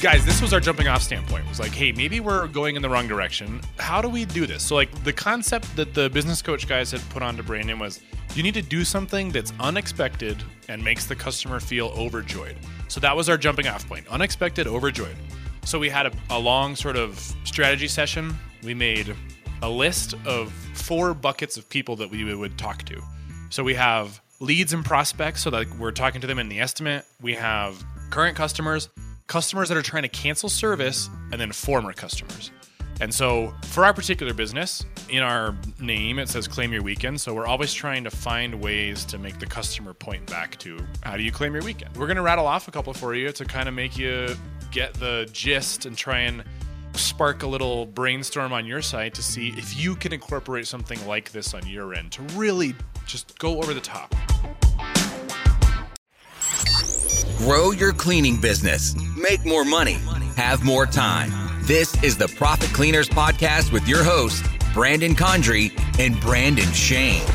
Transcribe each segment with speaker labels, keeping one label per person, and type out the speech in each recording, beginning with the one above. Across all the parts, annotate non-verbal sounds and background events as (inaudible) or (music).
Speaker 1: guys, this was our jumping off standpoint. It was like, hey, maybe we're going in the wrong direction. How do we do this? So, like, the concept that the business coach guys had put on to Brandon was you need to do something that's unexpected and makes the customer feel overjoyed. So, that was our jumping off point unexpected, overjoyed. So, we had a, a long sort of strategy session. We made a list of four buckets of people that we would talk to. So, we have leads and prospects, so that we're talking to them in the estimate. We have current customers customers that are trying to cancel service, and then former customers. And so, for our particular business, in our name, it says claim your weekend. So, we're always trying to find ways to make the customer point back to how do you claim your weekend? We're going to rattle off a couple for you to kind of make you get the gist and try and spark a little brainstorm on your side to see if you can incorporate something like this on your end to really just go over the top.
Speaker 2: Grow your cleaning business, make more money, have more time. This is the Profit Cleaners Podcast with your hosts, Brandon Condry and Brandon Shane.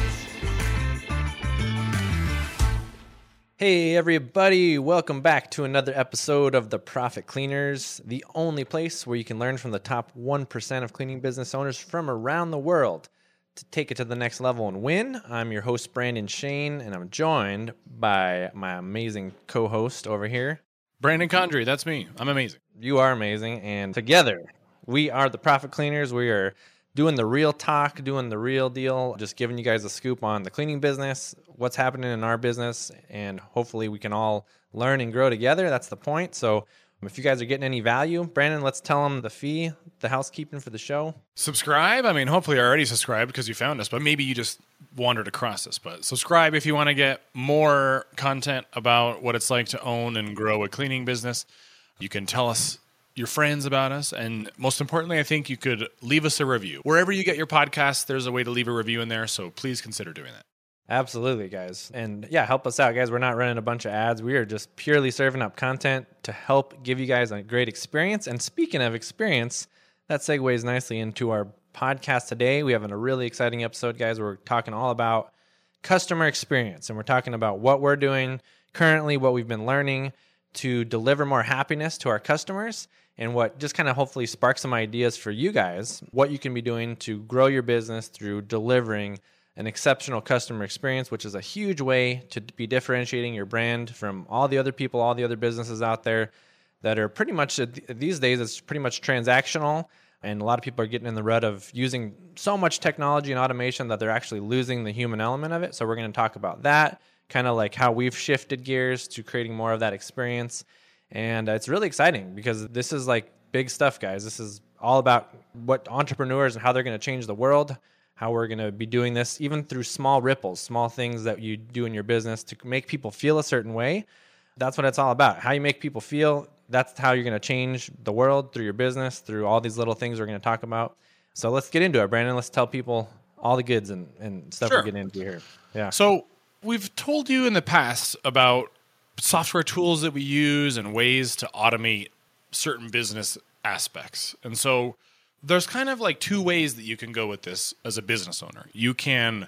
Speaker 3: Hey, everybody, welcome back to another episode of the Profit Cleaners, the only place where you can learn from the top 1% of cleaning business owners from around the world to take it to the next level and win. I'm your host, Brandon Shane, and I'm joined by my amazing co host over here.
Speaker 1: Brandon Condry, that's me. I'm amazing.
Speaker 3: You are amazing. And together, we are the Profit Cleaners. We are doing the real talk, doing the real deal, just giving you guys a scoop on the cleaning business, what's happening in our business, and hopefully we can all learn and grow together. That's the point. So if you guys are getting any value, Brandon, let's tell them the fee, the housekeeping for the show.
Speaker 1: Subscribe. I mean, hopefully you're already subscribed because you found us, but maybe you just wandered across us. But subscribe if you want to get more content about what it's like to own and grow a cleaning business. You can tell us your friends about us. And most importantly, I think you could leave us a review. Wherever you get your podcast, there's a way to leave a review in there. So please consider doing that.
Speaker 3: Absolutely, guys. And yeah, help us out, guys. We're not running a bunch of ads. We are just purely serving up content to help give you guys a great experience. And speaking of experience, that segues nicely into our podcast today. We have a really exciting episode, guys. We're talking all about customer experience and we're talking about what we're doing currently, what we've been learning to deliver more happiness to our customers and what just kind of hopefully sparks some ideas for you guys, what you can be doing to grow your business through delivering an exceptional customer experience, which is a huge way to be differentiating your brand from all the other people, all the other businesses out there that are pretty much uh, these days, it's pretty much transactional. And a lot of people are getting in the rut of using so much technology and automation that they're actually losing the human element of it. So, we're going to talk about that, kind of like how we've shifted gears to creating more of that experience. And uh, it's really exciting because this is like big stuff, guys. This is all about what entrepreneurs and how they're going to change the world how we're going to be doing this, even through small ripples, small things that you do in your business to make people feel a certain way. That's what it's all about. How you make people feel, that's how you're going to change the world through your business, through all these little things we're going to talk about. So let's get into it, Brandon. Let's tell people all the goods and, and stuff sure. we're getting into here. Yeah.
Speaker 1: So we've told you in the past about software tools that we use and ways to automate certain business aspects. And so there's kind of like two ways that you can go with this as a business owner. You can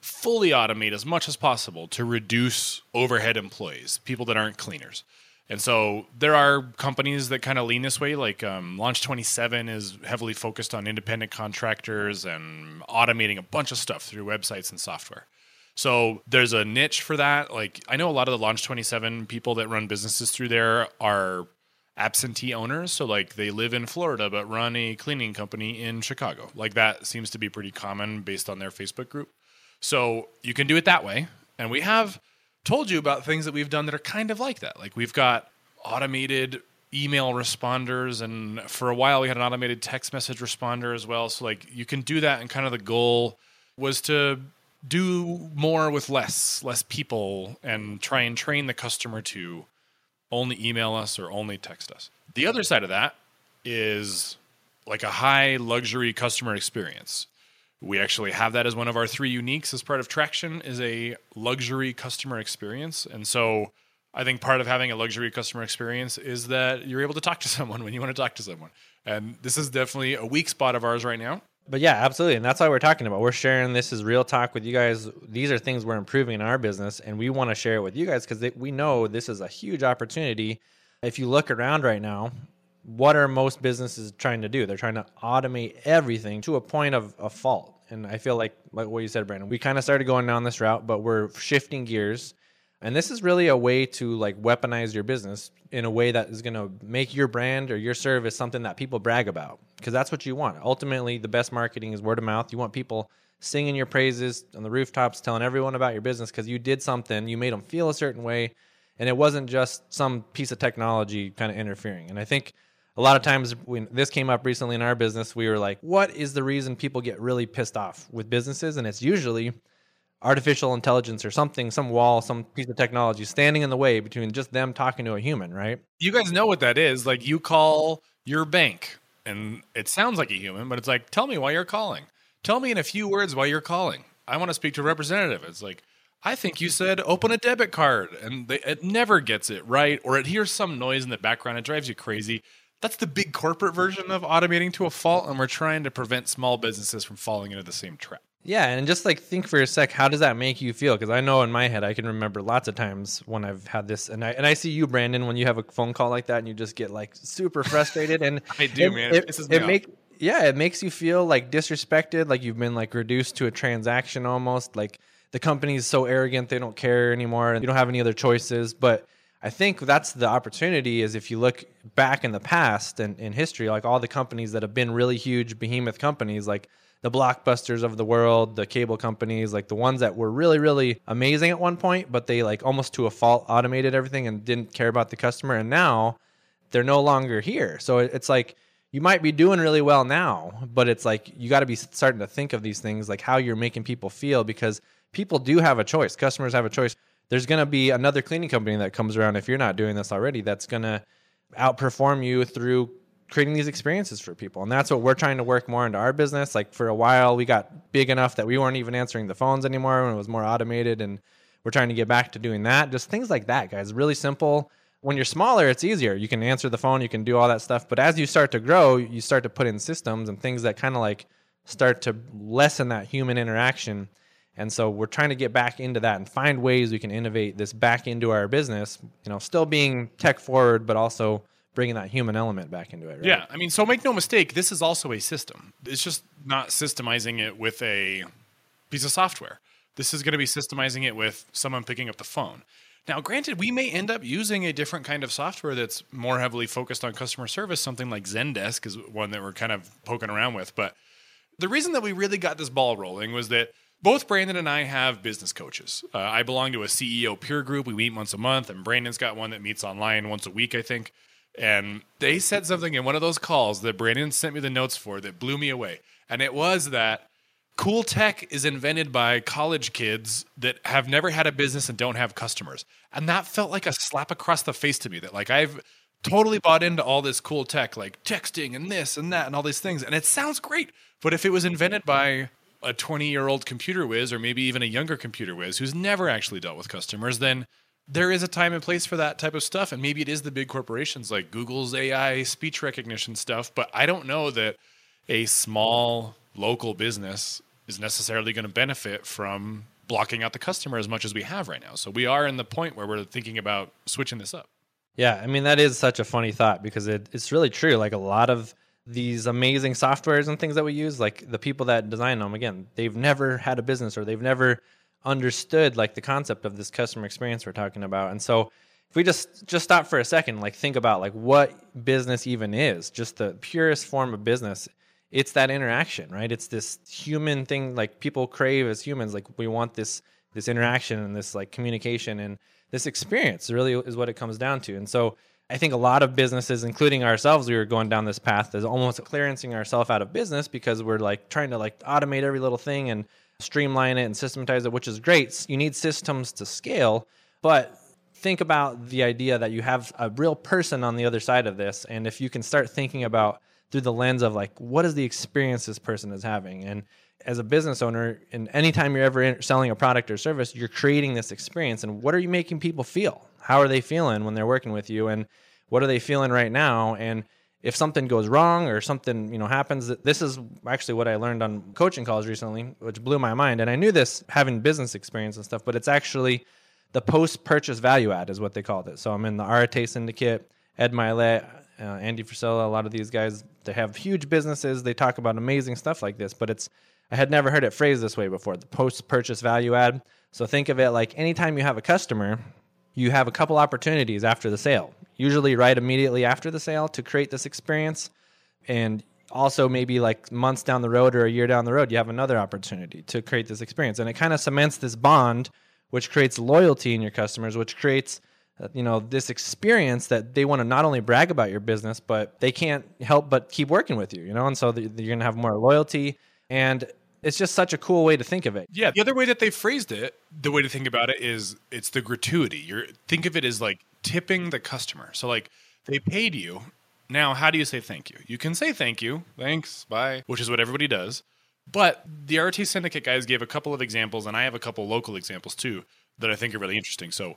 Speaker 1: fully automate as much as possible to reduce overhead employees, people that aren't cleaners. And so there are companies that kind of lean this way, like um, Launch 27 is heavily focused on independent contractors and automating a bunch of stuff through websites and software. So there's a niche for that. Like I know a lot of the Launch 27 people that run businesses through there are absentee owners. So, like, they live in Florida but run a cleaning company in Chicago. Like, that seems to be pretty common based on their Facebook group. So, you can do it that way. And we have told you about things that we've done that are kind of like that. Like, we've got automated email responders. And for a while, we had an automated text message responder as well. So, like, you can do that. And kind of the goal was to do more with less, less people and try and train the customer to only email us or only text us. The other side of that is like a high luxury customer experience. We actually have that as one of our three uniques as part of Traction is a luxury customer experience. And so I think part of having a luxury customer experience is that you're able to talk to (laughs) someone when you want to talk to someone. And this is definitely a weak spot of ours right now
Speaker 3: but yeah, absolutely. And that's why we're talking about. We're sharing this is real talk with you guys. These are things we're improving in our business, and we want to share it with you guys because we know this is a huge opportunity. If you look around right now, what are most businesses trying to do? They're trying to automate everything to a point of a fault. And I feel like, like what you said, Brandon, we kind of started going down this route, but we're shifting gears. And this is really a way to like weaponize your business in a way that is going to make your brand or your service something that people brag about because that's what you want. Ultimately, the best marketing is word of mouth. You want people singing your praises on the rooftops, telling everyone about your business because you did something, you made them feel a certain way, and it wasn't just some piece of technology kind of interfering. And I think a lot of times when this came up recently in our business, we were like, what is the reason people get really pissed off with businesses? And it's usually artificial intelligence or something, some wall, some piece of technology standing in the way between just them talking to a human, right?
Speaker 1: You guys know what that is. Like you call your bank and it sounds like a human, but it's like, tell me why you're calling. Tell me in a few words why you're calling. I want to speak to a representative. It's like, I think you said open a debit card, and they, it never gets it right, or it hears some noise in the background. It drives you crazy. That's the big corporate version of automating to a fault, and we're trying to prevent small businesses from falling into the same trap.
Speaker 3: Yeah, and just like think for a sec, how does that make you feel? Because I know in my head, I can remember lots of times when I've had this, and I and I see you, Brandon, when you have a phone call like that, and you just get like super frustrated, and (laughs)
Speaker 1: I do,
Speaker 3: it,
Speaker 1: man.
Speaker 3: It, it, it make yeah, it makes you feel like disrespected, like you've been like reduced to a transaction almost, like the company's so arrogant they don't care anymore, and you don't have any other choices, but I think that's the opportunity is if you look back in the past and in history, like all the companies that have been really huge behemoth companies, like the blockbusters of the world, the cable companies, like the ones that were really, really amazing at one point, but they like almost to a fault automated everything and didn't care about the customer. And now they're no longer here. So it's like you might be doing really well now, but it's like you got to be starting to think of these things like how you're making people feel because people do have a choice. Customers have a choice there's going to be another cleaning company that comes around if you're not doing this already that's going to outperform you through creating these experiences for people. And that's what we're trying to work more into our business. Like for a while we got big enough that we weren't even answering the phones anymore when it was more automated and we're trying to get back to doing that. Just things like that guys. Really simple. When you're smaller it's easier. You can answer the phone you can do all that stuff. But as you start to grow you start to put in systems and things that kind of like start to lessen that human interaction and so we're trying to get back into that and find ways we can innovate this back into our business, you know, still being tech forward, but also bringing that human element back into it. Right?
Speaker 1: Yeah. I mean, so make no mistake, this is also a system. It's just not systemizing it with a piece of software. This is going to be systemizing it with someone picking up the phone. Now, granted, we may end up using a different kind of software that's more heavily focused on customer service. Something like Zendesk is one that we're kind of poking around with. But the reason that we really got this ball rolling was that both Brandon and I have business coaches. Uh, I belong to a CEO peer group. We meet once a month, and Brandon's got one that meets online once a week, I think. And they said something in one of those calls that Brandon sent me the notes for that blew me away. And it was that cool tech is invented by college kids that have never had a business and don't have customers. And that felt like a slap across the face to me that, like, I've totally bought into all this cool tech, like texting and this and that and all these things. And it sounds great. But if it was invented by a 20 year old computer whiz or maybe even a younger computer whiz who's never actually dealt with customers, then there is a time and place for that type of stuff. And maybe it is the big corporations like Google's AI speech recognition stuff. But I don't know that a small local business is necessarily going to benefit from blocking out the customer as much as we have right now. So we are in the point where we're thinking about switching this up.
Speaker 3: Yeah, I mean that is such a funny thought because it, it's really true. Like a lot of these amazing softwares and things that we use like the people that design them again they've never had a business or they've never understood like the concept of this customer experience we're talking about. And so if we just just stop for a second like think about like what business even is just the purest form of business. It's that interaction right? It's this human thing like people crave as humans like we want this this interaction and this like communication and this experience really is what it comes down to. And so I think a lot of businesses, including ourselves, we were going down this path as almost clearancing ourselves out of business because we're like trying to like automate every little thing and streamline it and systematize it, which is great. You need systems to scale, but think about the idea that you have a real person on the other side of this. And if you can start thinking about through the lens of like, what is the experience this person is having? And as a business owner, and anytime you're ever selling a product or service, you're creating this experience. And what are you making people feel? How are they feeling when they're working with you? And what are they feeling right now? And if something goes wrong or something you know happens, this is actually what I learned on coaching calls recently, which blew my mind. And I knew this having business experience and stuff, but it's actually the post-purchase value add is what they called it. So I'm in the Arete Syndicate. Ed Mylett uh, Andy Frisella, a lot of these guys, they have huge businesses. They talk about amazing stuff like this, but it's I had never heard it phrased this way before. The post-purchase value add. So think of it like anytime you have a customer, you have a couple opportunities after the sale. Usually, right immediately after the sale to create this experience, and also maybe like months down the road or a year down the road, you have another opportunity to create this experience, and it kind of cements this bond, which creates loyalty in your customers, which creates uh, you know this experience that they want to not only brag about your business but they can't help but keep working with you you know? And so you're going to have more loyalty. And it's just such a cool way to think of it
Speaker 1: Yeah, the other way that they phrased it, the way to think about it is it's the gratuity. You're think of it as like tipping the customer. So like they paid you. Now, how do you say thank you? You can say thank you, thanks, bye, which is what everybody does. But the Arete Syndicate guys gave a couple of examples, and I have a couple local examples too that I think are really interesting. So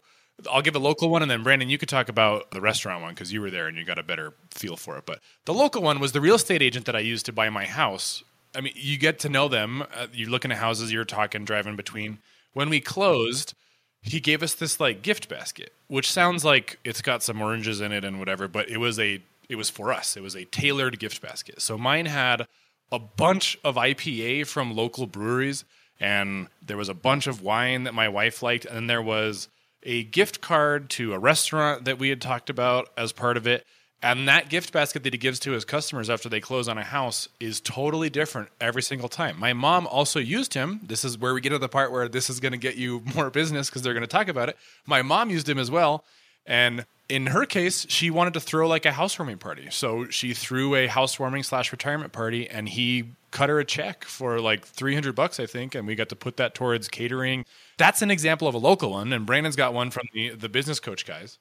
Speaker 1: I'll give a local one, and then Brandon, you could talk about the restaurant one because you were there and you got a better feel for it. But the local one was the real estate agent that I used to buy my house. I mean, you get to know them. Uh, you're looking at houses, you're talking, driving between. When we closed, he gave us this like gift basket, which sounds like it's got some oranges in it and whatever, but it was a it was for us. It was a tailored gift basket. So mine had a bunch of IPA from local breweries, and there was a bunch of wine that my wife liked, and then there was a gift card to a restaurant that we had talked about as part of it. And that gift basket that he gives to his customers after they close on a house is totally different every single time. My mom also used him. This is where we get to the part where this is going to get you (laughs) more business because they're going to talk about it. My mom used him as well. And in her case, she wanted to throw like a housewarming party. So she threw a housewarming slash retirement party and he cut her a check for like 300 bucks, I think. And we got to put that towards catering. That's an example of a local one. And Brandon's got one from the, the business coach guys.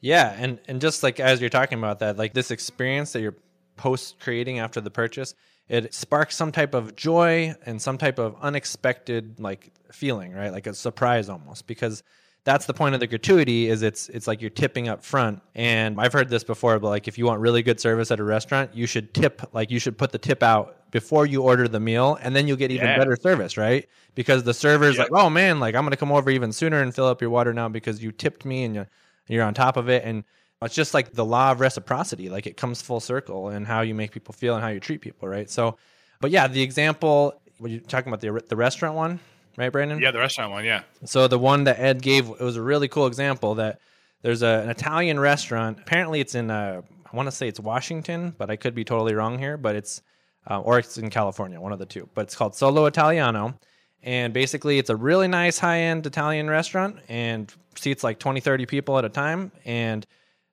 Speaker 3: Yeah, and and just like as you're talking about that, like this experience that you're post creating after the purchase, it sparks some type of joy and some type of unexpected like feeling, right? Like a surprise almost because that's the point of the gratuity is it's it's like you're tipping up front and i've heard this before but like if you want really good service at a restaurant you should tip like you should put the tip out before you order the meal and then you'll get even
Speaker 1: Yeah.
Speaker 3: better service right because the server's
Speaker 1: Yeah.
Speaker 3: like oh man like i'm gonna come over even sooner and fill up your water now because you tipped me and you, you're on top of it and it's just like the law of reciprocity like it comes full circle and how you make people feel and how you treat people right so but yeah the example were you talking about the, the restaurant one right brandon
Speaker 1: Yeah, the restaurant one. Yeah.
Speaker 3: so the one that Ed gave it was a really cool example that there's a, an Italian restaurant. Apparently, it's in uh, I want to say it's Washington, but I could be totally wrong here. But it's uh, or it's in California, one of the two. But it's called Solo Italiano, and basically it's a really nice high end Italian restaurant and seats like 20, 30 people at a time. And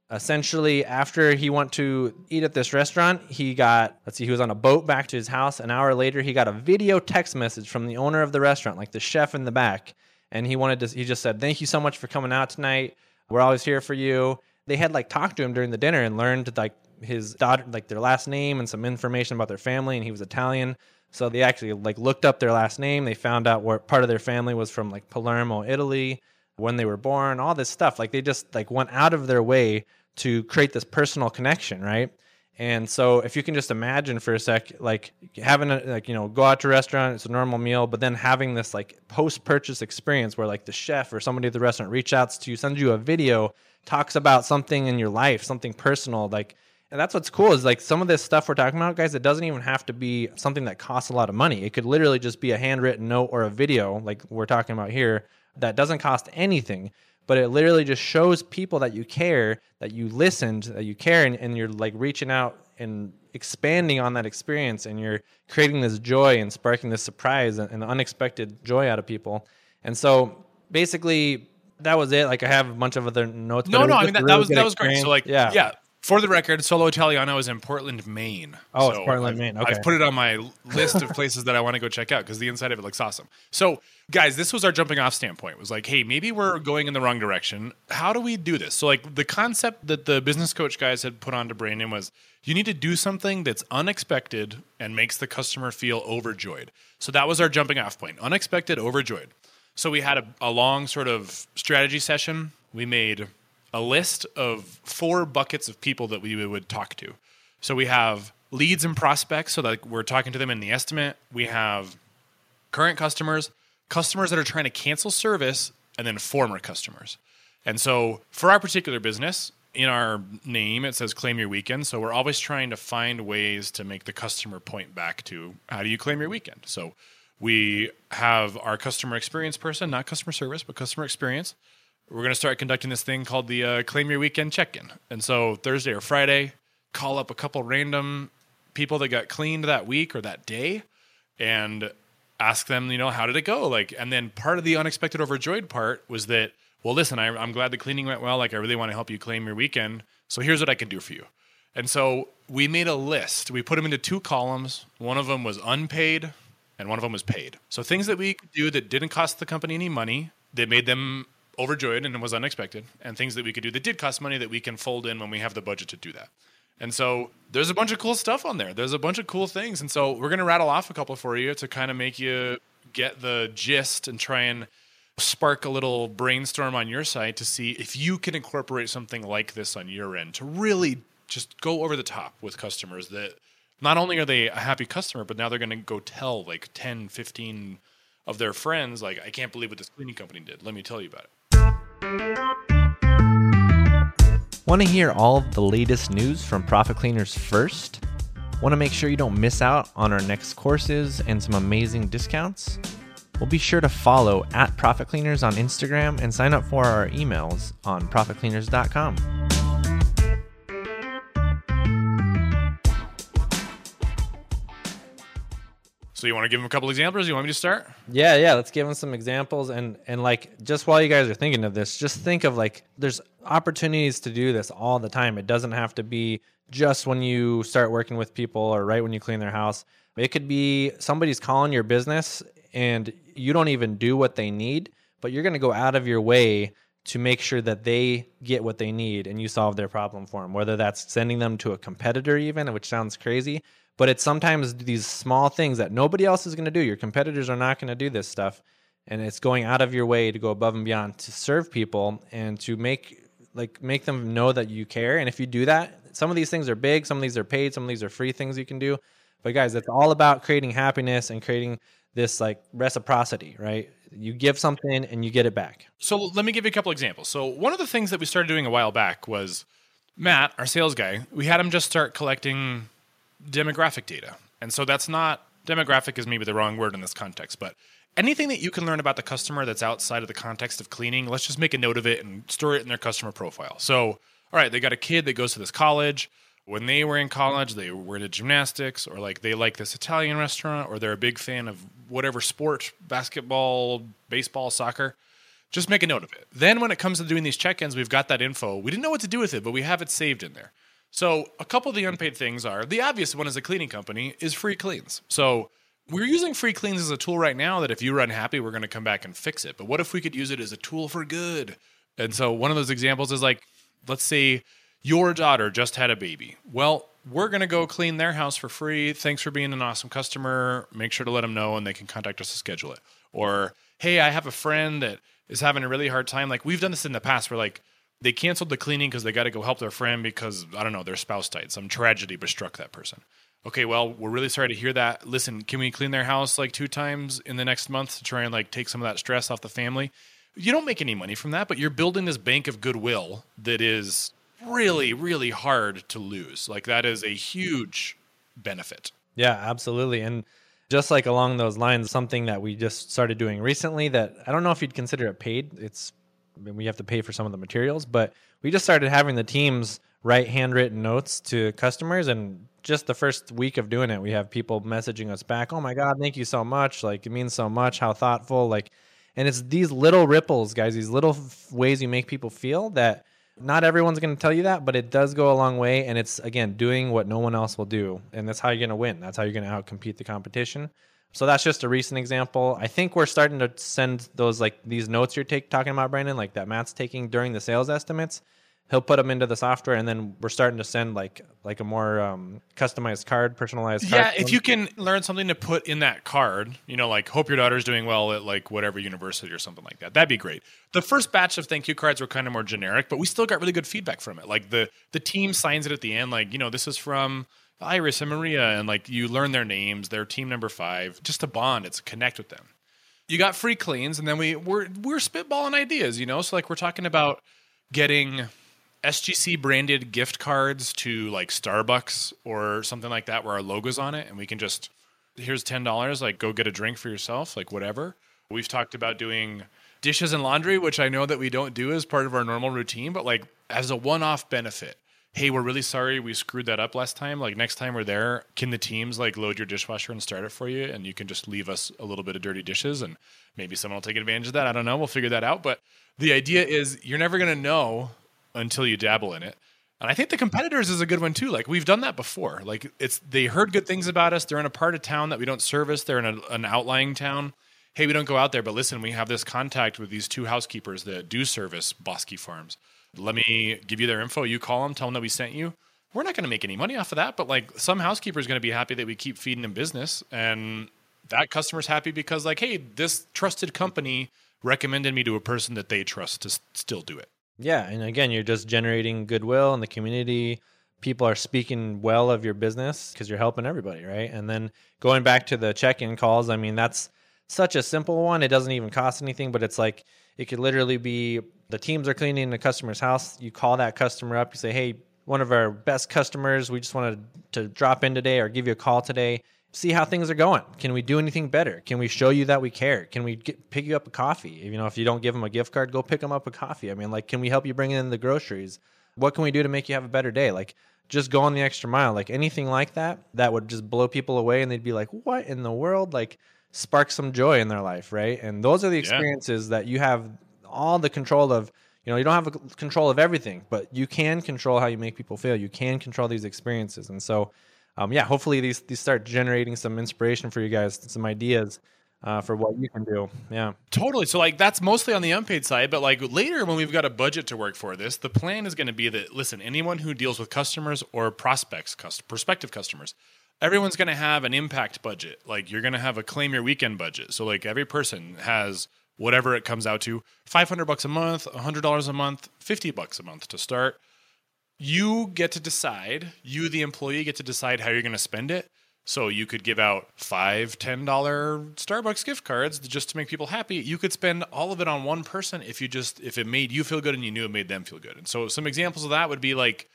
Speaker 3: essentially after he went to eat at this restaurant he got let's see he was on a boat back to his house. An hour later he got a video text message from the owner of the restaurant like the chef in the back. And he wanted to he just said thank you so much for coming out tonight. We're always here for you. They had like talked to him during the dinner and learned like his daughter like their last name and some information about their family and he was italian. So they actually like looked up their last name. They found out where part of their family was from like palermo italy when they were born all this stuff. Like they just like went out of their way to create this personal connection right? And so if you can just imagine for a sec like having a like you know go out to a restaurant it's a normal meal but then having this like post purchase experience where like the chef or somebody at the restaurant reach out to you sends you a video talks about something in your life something personal like and that's what's cool is like some of this stuff we're talking about guys it doesn't even have to be something that costs a lot of money. It could literally just be a handwritten note or a video like we're talking about here that doesn't cost anything but it literally just shows people that you care that you listened that you care and, and you're like reaching out and expanding on that experience and you're creating this joy and sparking this surprise and, and unexpected joy out of people and so basically that was it like i have a bunch of other notes
Speaker 1: No, no, I mean that, that was that was great.
Speaker 3: experience.
Speaker 1: So like,
Speaker 3: yeah
Speaker 1: yeah, For the record, Solo Italiano is in Portland, Maine.
Speaker 3: Oh, it's Portland,
Speaker 1: I've-
Speaker 3: Maine. Okay.
Speaker 1: I've put it on my list of places that I want to go check out because the inside of it looks awesome. So, guys, this was our jumping off standpoint. It was like, hey, maybe we're going in the wrong direction. How do we do this? So, like, the concept that the business coach guys had put on to Brandon was you need to do something that's unexpected and makes the customer feel overjoyed. So that was our jumping off point. Unexpected, overjoyed. So we had a, a long sort of strategy session. We made a list of four buckets of people that we would talk to. So we have leads and prospects, so that we're talking to them in the estimate. We have current customers, customers that are trying to cancel service, and then former customers. And so for our particular business, in our name it says claim your weekend. So we're always trying to find ways to make the customer point back to how do you claim your weekend. So we have our customer experience person, not customer service, but customer experience. We're going to start conducting this thing called the uh, claim your weekend check-in. And so Thursday or Friday, call up a couple random people that got cleaned that week or that day and ask them, you know, how did it go? Like, and then part of the unexpected overjoyed part was that, well, listen, I, I'm glad the cleaning went well. Like, I really want to help you claim your weekend. So here's what I can do for you. And so we made a list. We put them into two columns. One of them was unpaid, and one of them was paid. So things that we could do that didn't cost the company any money, that made them overjoyed and it was unexpected, and things that we could do that did cost money that we can fold in when we have the budget to do that. And so there's a bunch of cool stuff on there. There's a bunch of cool things. And so we're going to rattle off a couple for you to kind of make you get the gist and try and spark a little brainstorm on your side to see if you can incorporate something like this on your end to really just go over the top with customers that not only are they a happy customer, but now they're going to go tell like 10, 15 of their friends, like, I can't believe what this cleaning company did. Let me tell you about it.
Speaker 3: Want to hear all of the latest news from Profit Cleaners first? Want to make sure you don't miss out on our next courses and some amazing discounts? Well, be sure to follow at Profit Cleaners on Instagram and sign up for our emails on profitcleaners.com.
Speaker 1: So you want to give them a couple examples? You want me to start?
Speaker 3: Yeah, yeah. Let's give them some examples and and like just while you guys are thinking of this, just think of like there's opportunities to do this all the time. It doesn't have to be just when you start working with people or right when you clean their house. It could be somebody's calling your business and you don't even do what they need, but you're going to go out of your way to make sure that they get what they need and you solve their problem for them. Whether that's sending them to a competitor even, which sounds crazy, but it's sometimes these small things that nobody else is going to do. Your competitors are not going to do this stuff. And it's going out of your way to go above and beyond to serve people and to make like make them know that you care. And if you do that, some of these things are big, some of these are paid, some of these are free things you can do. But guys, it's all about creating happiness and creating this like reciprocity, right? You give something and you get it back.
Speaker 1: So let me give you a couple examples. So one of the things that we started doing a while back was Matt, our sales guy, we had him just start collecting demographic data. And so that's not demographic is maybe the wrong word in this context, but anything that you can learn about the customer that's outside of the context of cleaning, let's just make a note of it and store it in their customer profile. So, all right, they got a kid that goes to this college. When they were in college, they were into gymnastics, or like they like this Italian restaurant, or they're a big fan of whatever sport basketball, baseball, soccer. Just make a note of it. Then, when it comes to doing these check ins, we've got that info. We didn't know what to do with it, but we have it saved in there. So a couple of the unpaid things are the obvious one as a cleaning company is free cleans. So we're using free cleans as a tool right now that if you're unhappy, we're going to come back and fix it. But what if we could use it as a tool for good? And so one of those examples is like, let's say your daughter just had a baby. Well, we're going to go clean their house for free. Thanks for being an awesome customer. Make sure to let them know and they can contact us to schedule it. Or, hey, I have a friend that is having a really hard time. Like we've done this in the past where like they canceled the cleaning because they got to go help their friend because I don't know their spouse died. Some tragedy bestruck that person. Okay, well, we're really sorry to hear that. Listen, can we clean their house like two times in the next month to try and like take some of that stress off the family? You don't make any money from that, but you're building this bank of goodwill that is really, really hard to lose. Like that is a huge benefit.
Speaker 3: Yeah, absolutely. And just like along those lines, something that we just started doing recently that I don't know if you'd consider it paid. It's we have to pay for some of the materials, but we just started having the teams write handwritten notes to customers and just the first week of doing it we have people messaging us back oh my god thank you so much. Like it means so much. How thoughtful. Like and it's these little ripples guys these little f- ways you make people feel that not everyone's going to tell you that but it does go a long way and it's again doing what no one else will do and that's how you're going to win. That's how you're going to outcompete the competition so that's just a recent example. I think we're starting to send those like these notes you're take, talking about, Brandon, like that Matt's taking during the sales estimates. He'll put them into the software, and then we're starting to send like like a more um, customized card, personalized. Card.
Speaker 1: Yeah, if you can learn something to put in that card, you know, like hope your daughter's doing well at like whatever university or something like that. That'd be great. The first batch of thank you cards were kind of more generic, but we still got really good feedback from it. Like the the team signs it at the end, like you know, this is from Iris and Maria, and like you learn their names, their team number five, just to bond. It's connect with them. You got free cleans, and then we we're we're spitballing ideas, you know. So like we're talking about getting SGC branded gift cards to like Starbucks or something like that where our logo's on it and we can just here's $10 like go get a drink for yourself like whatever. We've talked about doing dishes and laundry which I know that we don't do as part of our normal routine but like as a one-off benefit. Hey, we're really sorry we screwed that up last time. Like next time we're there, can the teams like load your dishwasher and start it for you and you can just leave us a little bit of dirty dishes and maybe someone will take advantage of that. I don't know. We'll figure that out, but the idea is you're never going to know until you dabble in it. And I think the competitors is a good one too. Like we've done that before. Like it's they heard good things about us. They're in a part of town that we don't service. They're in a, an outlying town. Hey, we don't go out there, but listen, we have this contact with these two housekeepers that do service Bosky Farms. Let me give you their info. You call them, tell them that we sent you. We're not going to make any money off of that, but like some housekeeper is going to be happy that we keep feeding them business, and that customer's happy because like, hey, this trusted company recommended me to a person that they trust to still do it.
Speaker 3: Yeah, and again, you're just generating goodwill in the community. People are speaking well of your business because you're helping everybody, right? And then going back to the check-in calls, I mean, that's such a simple one. It doesn't even cost anything, but it's like it could literally be the teams are cleaning the customer's house. You call that customer up, you say, "Hey, one of our best customers, we just wanted to drop in today or give you a call today." see how things are going. Can we do anything better? Can we show you that we care? Can we get, pick you up a coffee? You know, if you don't give them a gift card, go pick them up a coffee. I mean, like, can we help you bring in the groceries? What can we do to make you have a better day? Like, just go on the extra mile. Like anything like that, that would just blow people away, and they'd be like, "What in the world?" Like, spark some joy in their life, right? And those are the experiences that you have all the control of. You know, you don't have a control of everything, but you can control how you make people feel. You can control these experiences, and so um, yeah, hopefully these these start generating some inspiration for you guys, some ideas uh, for what you can do. Yeah,
Speaker 1: totally. So like that's mostly on the unpaid side, but like later when we've got a budget to work for this, the plan is going to be that listen, anyone who deals with customers or prospects, cust- prospective customers, everyone's going to have an impact budget. Like you're going to have a claim your weekend budget. So like every person has whatever it comes out to. 500 bucks a month, $100 a month, 50 bucks a month to start. You get to decide you the employee get to decide how you're going to spend it. So you could give out five ten dollar starbucks gift cards just to make people happy. You could spend all of it on one person if you just if it made you feel good and you knew it made them feel good. And so some examples of that would be like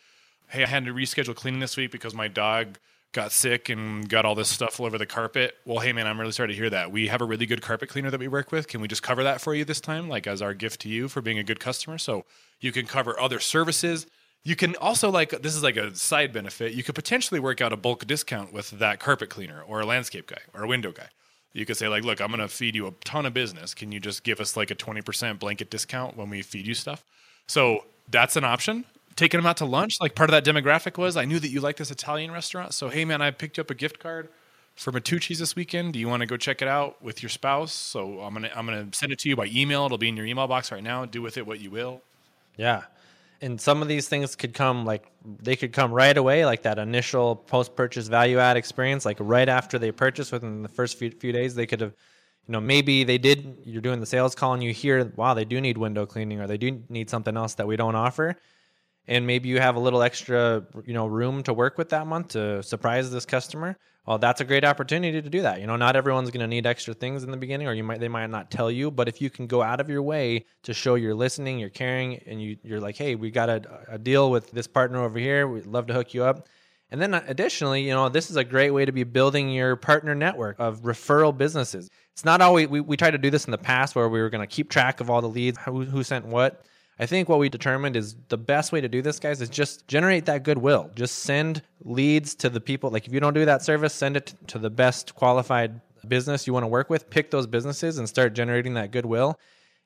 Speaker 1: hey i had to reschedule cleaning this week because my dog got sick and got all this stuff all over the carpet well hey man i'm really sorry to hear that we have a really good carpet cleaner that we work with can we just cover that for you this time like as our gift to you for being a good customer so you can cover other services you can also like this is like a side benefit. You could potentially work out a bulk discount with that carpet cleaner or a landscape guy or a window guy. You could say like, look, I'm going to feed you a ton of business. Can you just give us like a 20% blanket discount when we feed you stuff? So that's an option. Taking them out to lunch, like part of that demographic was I knew that you like this Italian restaurant. So hey man, I picked you up a gift card for Matucci's this weekend. Do you want to go check it out with your spouse? So I'm gonna I'm gonna send it to you by email. It'll be in your email box right now. Do with it what you will.
Speaker 3: Yeah and some of these things could come like they could come right away like that initial post-purchase value add experience like right after they purchase within the first few, few days they could have you know maybe they did you're doing the sales call and you hear wow they do need window cleaning or they do need something else that we don't offer and maybe you have a little extra you know room to work with that month to surprise this customer. Well that's a great opportunity to do that. You know not everyone's going to need extra things in the beginning or you might they might not tell you but if you can go out of your way to show you're listening you're caring and you, you're like hey we got a, a deal with this partner over here. We'd love to hook you up. And then uh, additionally you know this is a great way to be building your partner network of referral businesses. It's not always we, we tried to do this in the past where we were going to keep track of all the leads who, who sent what I think what we determined is the best way to do this, guys, is just generate that goodwill. Just send leads to the people. Like if you don't do that service, send it to the best qualified business you want to work with. Pick those businesses and start generating that goodwill.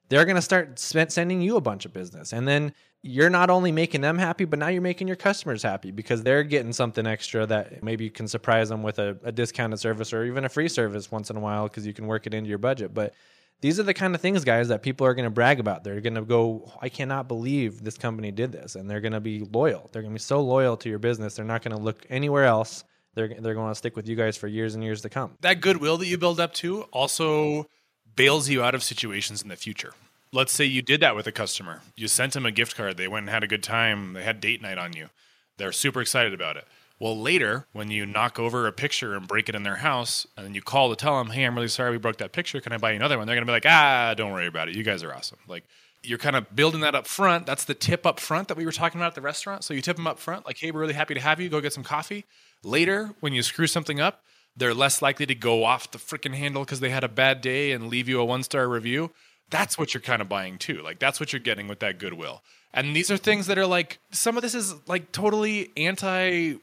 Speaker 3: They're going to start sending you a bunch of business. And then you're not only making them happy, but now you're making your customers happy because they're getting something extra that maybe you can surprise them with a, a discounted service or even a free service once in a while because you can work it into your budget. But these are the kind of things, guys, that people are going to brag about. They're going to go, I cannot believe this company did this. And they're going to be loyal. They're going to be so loyal to your business. They're not going to look anywhere else. They're, they're going to stick with you guys for years and years to come.
Speaker 1: That goodwill that you build up to also bails you out of situations in the future. Let's say you did that with a customer. You sent them a gift card. They went and had a good time. They had date night on you. They're super excited about it. Well, later, when you knock over a picture and break it in their house, and then you call to tell them, hey, I'm really sorry we broke that picture. Can I buy you another one? They're going to be like, ah, don't worry about it. You guys are awesome. Like, you're kind of building that up front. That's the tip up front that we were talking about at the restaurant. So you tip them up front, like, hey, we're really happy to have you. Go get some coffee. Later, when you screw something up, they're less likely to go off the freaking handle because they had a bad day and leave you a one star review. That's what you're kind of buying too. Like, that's what you're getting with that goodwill. And these are things that are like, some of this is like totally anti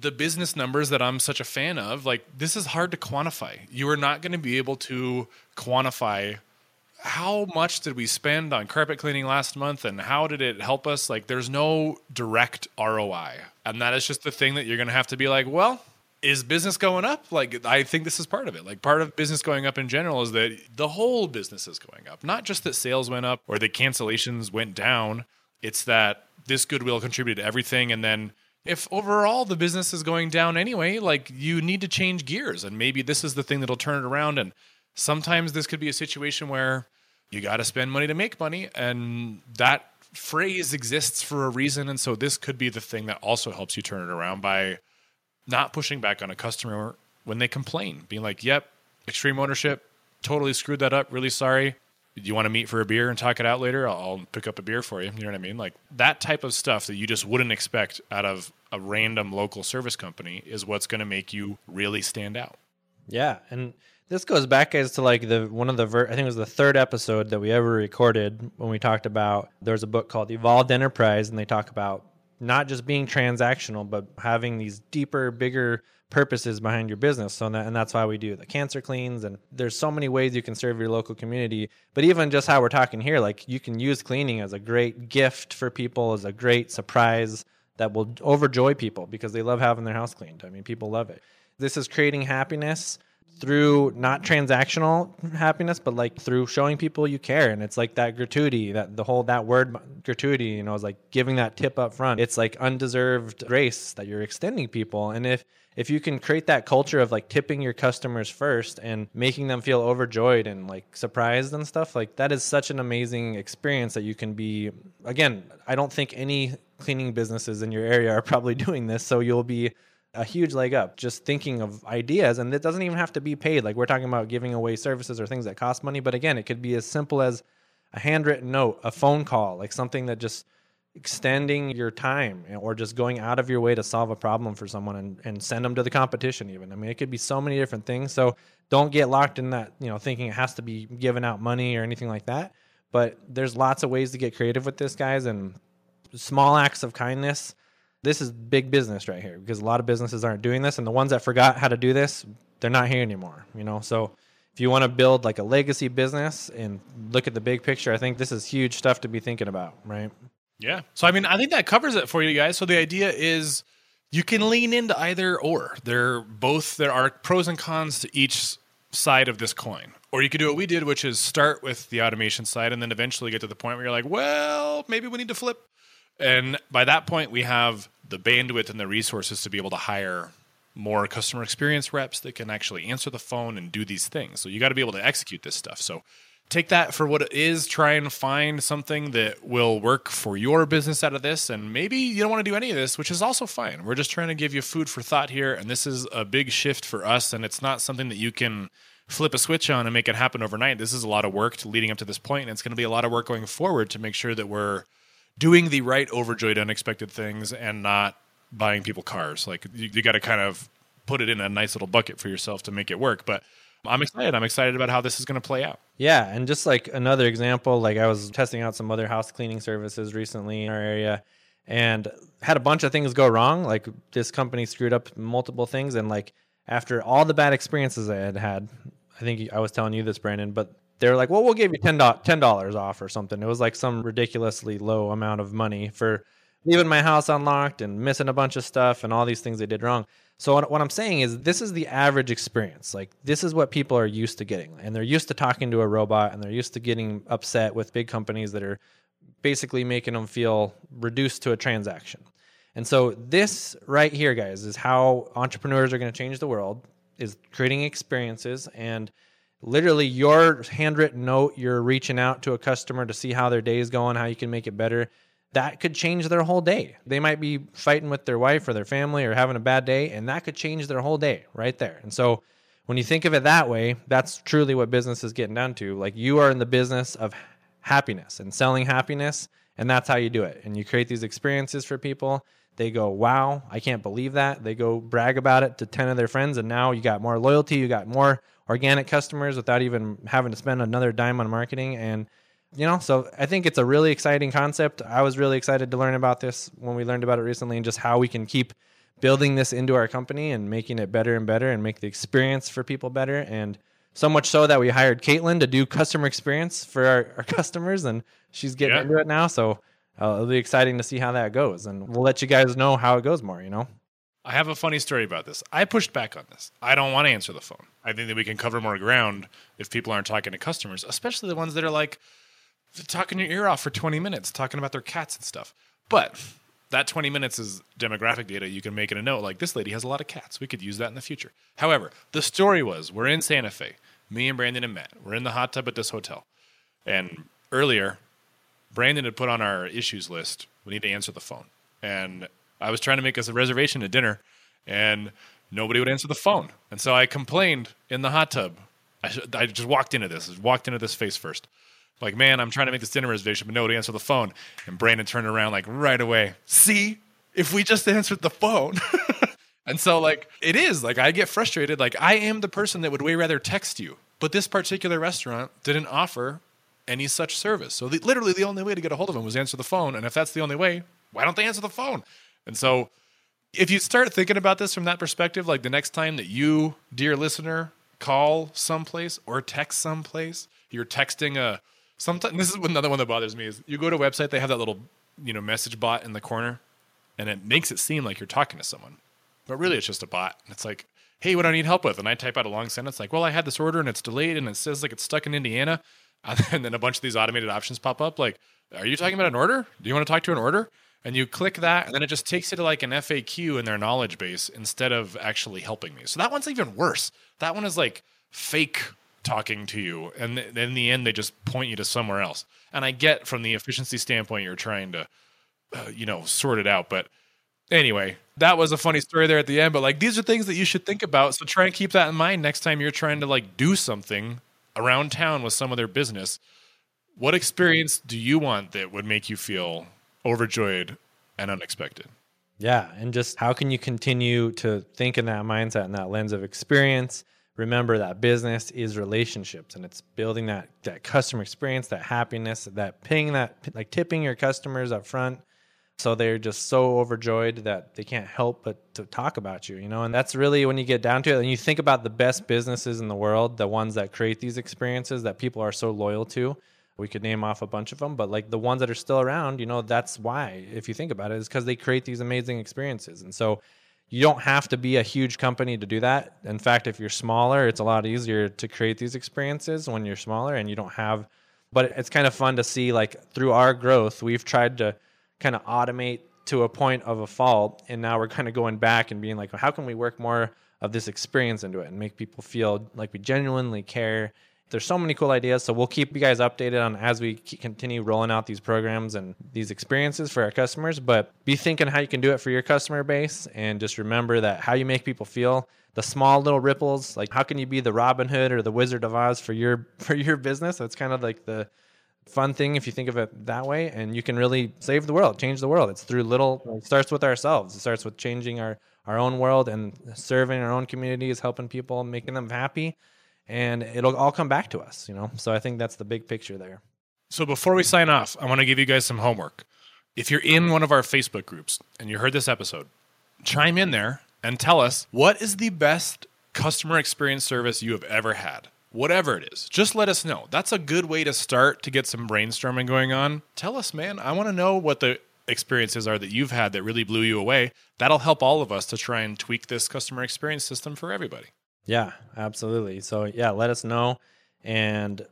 Speaker 1: the business numbers that I'm such a fan of. Like, this is hard to quantify. You are not going to be able to quantify how much did we spend on carpet cleaning last month and how did it help us? Like, there's no direct ROI. And that is just the thing that you're going to have to be like, well, is business going up? Like, I think this is part of it. Like, part of business going up in general is that the whole business is going up, not just that sales went up or the cancellations went down. It's that this goodwill contributed to everything. And then if overall the business is going down anyway, like, you need to change gears. And maybe this is the thing that'll turn it around. And sometimes this could be a situation where you got to spend money to make money and that phrase exists for a reason and so this could be the thing that also helps you turn it around by not pushing back on a customer when they complain being like yep extreme ownership totally screwed that up really sorry you want to meet for a beer and talk it out later? I'll pick up a beer for you you know what i mean? Like that type of stuff that you just wouldn't expect out of a random local service company is what's going to make you really stand out.
Speaker 3: Yeah, and this goes back as to like the one of the ver- I think it was the third episode that we ever recorded when we talked about there's a book called Evolved Enterprise and they talk about not just being transactional but having these deeper bigger purposes behind your business. So and that's why we do the cancer cleans and there's so many ways you can serve your local community. But even just how we're talking here like you can use cleaning as a great gift for people as a great surprise that will overjoy people because they love having their house cleaned. I mean people love it. This is creating happiness through not transactional happiness but like through showing people you care. And it's like that gratuity that the whole that word gratuity you know is like giving that tip up front. It's like undeserved grace that you're extending people. And if if you can create that culture of like tipping your customers first and making them feel overjoyed and like surprised and stuff like that is such an amazing experience that you can be again i don't think any cleaning businesses in your area are probably (laughs) doing this so you'll be a huge leg up just thinking of ideas and it doesn't even have to be paid. Like we're talking about giving away services or things that cost money but again it could be as simple as a handwritten note a phone call like something that just extending your time or just going out of your way to solve a problem for someone and, and send them to the competition even. I mean it could be so many different things. So don't get locked in that you know thinking it has to be giving out money or anything like that. But there's lots of ways to get creative with this guys and small acts of kindness. This is big business right here because a lot of businesses aren't doing this and the ones that forgot how to do this they're not here anymore you know? So if you want to build like a legacy business and look at the big picture i think this is huge stuff to be thinking about right
Speaker 1: Yeah. So I mean, I think that covers it for you guys. So the idea is you can lean into either or. They're both there are pros and cons to each side of this coin. Or you could do what we did, which is start with the automation side and then eventually get to the point where you're like, well, maybe we need to flip. And by that point, we have the bandwidth and the resources to be able to hire more customer experience reps that can actually answer the phone and do these things. So you got to be able to execute this stuff. So take that for what it is. Try and find something that will work for your business out of this. And maybe you don't want to do any of this, which is also fine. We're just trying to give you food for thought here. And this is a big shift for us. And it's not something that you can flip a switch on and make it happen overnight. This is a lot of work to leading up to this point, and it's going to be a lot of work going forward to make sure that we're doing the right overjoyed, unexpected things and not buying people cars. Like you, you got to kind of put it in a nice little bucket for yourself to make it work. But I'm excited. I'm excited about how this is going to play out.
Speaker 3: Yeah, and just like another example, like I was testing out some other house cleaning services recently in our area and had a bunch of things go wrong. Like this company screwed up multiple things and like after all the bad experiences I had had, I think I was telling you this Brandon, but they were like, "Well, we'll give you $10 $10 off or something." It was like some ridiculously low amount of money for leaving my house unlocked and missing a bunch of stuff and all these things they did wrong. So what, I'm saying is this is the average experience. Like this is what people are used to getting. And they're used to talking to a robot and they're used to getting upset with big companies that are basically making them feel reduced to a transaction. And so this right here guys is how entrepreneurs are going to change the world is creating experiences and literally your handwritten note you're reaching out to a customer to see how their day is going, how you can make it better that could change their whole day. They might be fighting with their wife or their family or having a bad day, and that could change their whole day right there. And so, when you think of it that way, that's truly what business is getting down to. Like, you are in the business of happiness and selling happiness. And that's how you do it. And you create these experiences for people. They go, wow, I can't believe that. They go brag about it to 10 of their friends. And now you got more loyalty, you got more organic customers without even having to spend another dime on marketing. And, you know, so I think it's a really exciting concept. I was really excited to learn about this when we learned about it recently and just how we can keep building this into our company and making it better and better and make the experience for people better. And so much so that we hired Caitlin to do customer experience for our, our (laughs) customers, and she's getting
Speaker 1: Yeah.
Speaker 3: into it now. So uh, it'll be exciting to see how that goes, and we'll let you guys know how it goes more. You know,
Speaker 1: I have a funny story about this. I pushed back on this. I don't want to answer the phone. I think that we can cover more ground if people aren't talking to customers, especially the ones that are like talking your ear off for 20 minutes, talking about their cats and stuff. But that 20 minutes is demographic data. You can make it a note like this lady has a lot of cats. We could use that in the future. However, the story was we're in Santa Fe, me and Brandon and Matt. We're in the hot tub at this hotel. And earlier, Brandon had put on our issues list, we need to answer the phone. And I was trying to make us a reservation at dinner, and nobody would answer the phone. And so I complained in the hot tub. I, sh- I just walked into this, walked into this face first. Like, man, I'm trying to make this dinner reservation, but nobody answered the phone. And Brandon turned around like right away. See, if we just answered the phone. (laughs) and so, like, it is like I get frustrated. Like, I am the person that would way rather text you, but this particular restaurant didn't offer any such service. So, the, literally, the only way to get a hold of them was answer the phone. And if that's the only way, why don't they answer the phone? And so, if you start thinking about this from that perspective, like the next time that you, dear listener, call someplace or text someplace, you're texting a sometimes this is another one that bothers me is you go to a website, they have that little, you know, message bot in the corner, and it makes it seem like you're talking to someone. But really it's just a bot. And it's like, hey, what do I need help with? And I type out a long sentence like, well, I had this order and it's delayed and it says like it's stuck in Indiana. (laughs) And then a bunch of these automated options pop up like, are you talking about an order? Do you want to talk to an order? And you click that, and then it just takes you to like an FAQ in their knowledge base instead of actually helping me. So that one's even worse. That one is like fake talking to you. And th- in the end, they just point you to somewhere else. And I get from the efficiency standpoint, you're trying to, uh, you know, sort it out. But anyway, that was a funny story there at the end. But like, these are things that you should think about. So try and keep that in mind next time you're trying to like do something around town with some of their business. What experience do you want that would make you feel overjoyed and unexpected?
Speaker 3: Yeah, and just how can you continue to think in that mindset and that lens of experience? Remember that business is relationships and it's building that that customer experience, that happiness, that paying that like tipping your customers up front so they're just so overjoyed that they can't help but to talk about you, you know? And that's really when you get down to it and you think about the best businesses in the world, the ones that create these experiences that people are so loyal to. We could name off a bunch of them, but like the ones that are still around, you know, that's why, if you think about it, is because they create these amazing experiences. And so you don't have to be a huge company to do that. In fact, if you're smaller, it's a lot easier to create these experiences when you're smaller and you don't have. But it's kind of fun to see, like, through our growth, we've tried to kind of automate to a point of a fault. And now we're kind of going back and being like, how can we work more of this experience into it and make people feel like we genuinely care? There's so many cool ideas. So we'll keep you guys updated on as we continue rolling out these programs and these experiences for our customers. But be thinking how you can do it for your customer base. And just remember that how you make people feel, the small little ripples, like how can you be the Robin Hood or the Wizard of Oz for your (laughs) for your business? That's kind of like the fun thing if you think of it that way and you can really save the world change the world it's through little it starts with ourselves it starts with changing our our own world and serving our own communities helping people making them happy and it'll all come back to us you know so i think that's the big picture there
Speaker 1: So before we sign off, I want to give you guys some homework. If you're in one of our Facebook groups and you heard this episode, chime in there and tell us what is the best customer experience service you have ever had. Whatever it is, just let us know. That's a good way to start to get some brainstorming going on. Tell us, man. I want to know what the experiences are that you've had that really blew you away. That'll help all of us to try and tweak this customer experience system for everybody.
Speaker 3: Yeah, absolutely. So yeah, let us know and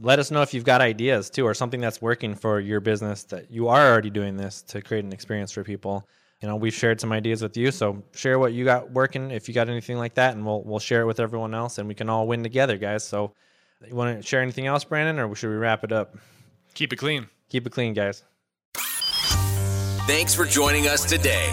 Speaker 3: let us know if you've got ideas too or something that's working for your business that you are already doing this to create an experience for people. You know, we've shared some ideas with you, so share what you got working if you got anything like that and we'll we'll share it with everyone else and we can all win together, guys. So you want to share anything else, Brandon, or should we wrap it up?
Speaker 1: Keep it clean.
Speaker 3: Keep it clean, guys.
Speaker 2: Thanks for joining us today.